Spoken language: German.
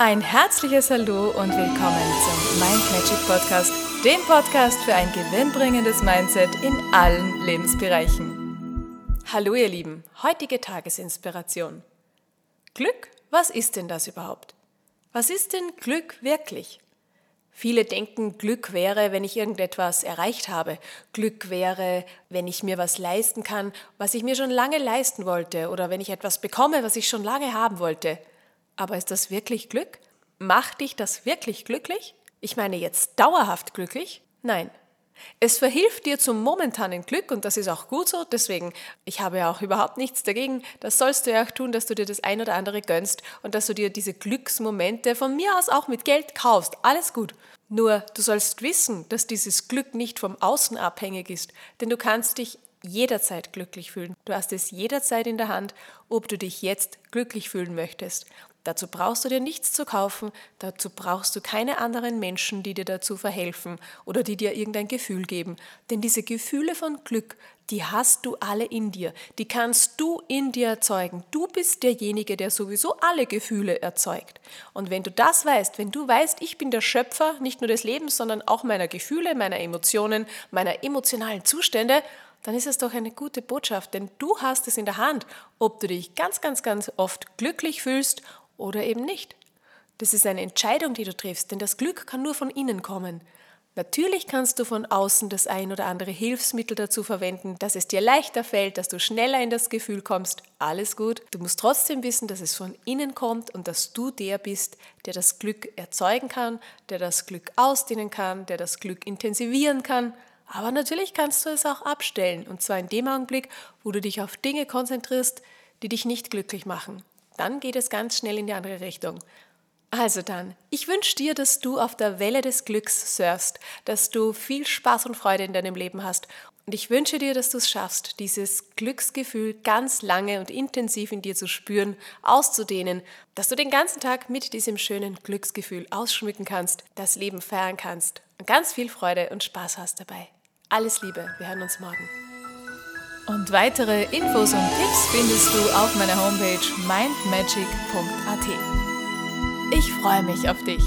Ein herzliches Hallo und willkommen zum Mind Magic Podcast, dem Podcast für ein gewinnbringendes Mindset in allen Lebensbereichen. Hallo ihr Lieben, heutige Tagesinspiration. Glück, was ist denn das überhaupt? Was ist denn Glück wirklich? Viele denken, Glück wäre, wenn ich irgendetwas erreicht habe. Glück wäre, wenn ich mir was leisten kann, was ich mir schon lange leisten wollte, oder wenn ich etwas bekomme, was ich schon lange haben wollte. Aber ist das wirklich Glück? Macht dich das wirklich glücklich? Ich meine jetzt dauerhaft glücklich? Nein. Es verhilft dir zum momentanen Glück und das ist auch gut so. Deswegen, ich habe ja auch überhaupt nichts dagegen. Das sollst du ja auch tun, dass du dir das ein oder andere gönnst und dass du dir diese Glücksmomente von mir aus auch mit Geld kaufst. Alles gut. Nur du sollst wissen, dass dieses Glück nicht vom Außen abhängig ist, denn du kannst dich jederzeit glücklich fühlen. Du hast es jederzeit in der Hand, ob du dich jetzt glücklich fühlen möchtest. Dazu brauchst du dir nichts zu kaufen, dazu brauchst du keine anderen Menschen, die dir dazu verhelfen oder die dir irgendein Gefühl geben. Denn diese Gefühle von Glück, die hast du alle in dir, die kannst du in dir erzeugen. Du bist derjenige, der sowieso alle Gefühle erzeugt. Und wenn du das weißt, wenn du weißt, ich bin der Schöpfer nicht nur des Lebens, sondern auch meiner Gefühle, meiner Emotionen, meiner emotionalen Zustände, dann ist es doch eine gute Botschaft, denn du hast es in der Hand, ob du dich ganz, ganz, ganz oft glücklich fühlst oder eben nicht. Das ist eine Entscheidung, die du triffst, denn das Glück kann nur von innen kommen. Natürlich kannst du von außen das ein oder andere Hilfsmittel dazu verwenden, dass es dir leichter fällt, dass du schneller in das Gefühl kommst. Alles gut. Du musst trotzdem wissen, dass es von innen kommt und dass du der bist, der das Glück erzeugen kann, der das Glück ausdehnen kann, der das Glück intensivieren kann. Aber natürlich kannst du es auch abstellen, und zwar in dem Augenblick, wo du dich auf Dinge konzentrierst, die dich nicht glücklich machen dann geht es ganz schnell in die andere Richtung. Also dann, ich wünsche dir, dass du auf der Welle des Glücks surfst, dass du viel Spaß und Freude in deinem Leben hast. Und ich wünsche dir, dass du es schaffst, dieses Glücksgefühl ganz lange und intensiv in dir zu spüren, auszudehnen, dass du den ganzen Tag mit diesem schönen Glücksgefühl ausschmücken kannst, das Leben feiern kannst und ganz viel Freude und Spaß hast dabei. Alles Liebe, wir hören uns morgen. Und weitere Infos und Tipps findest du auf meiner Homepage mindmagic.at. Ich freue mich auf dich.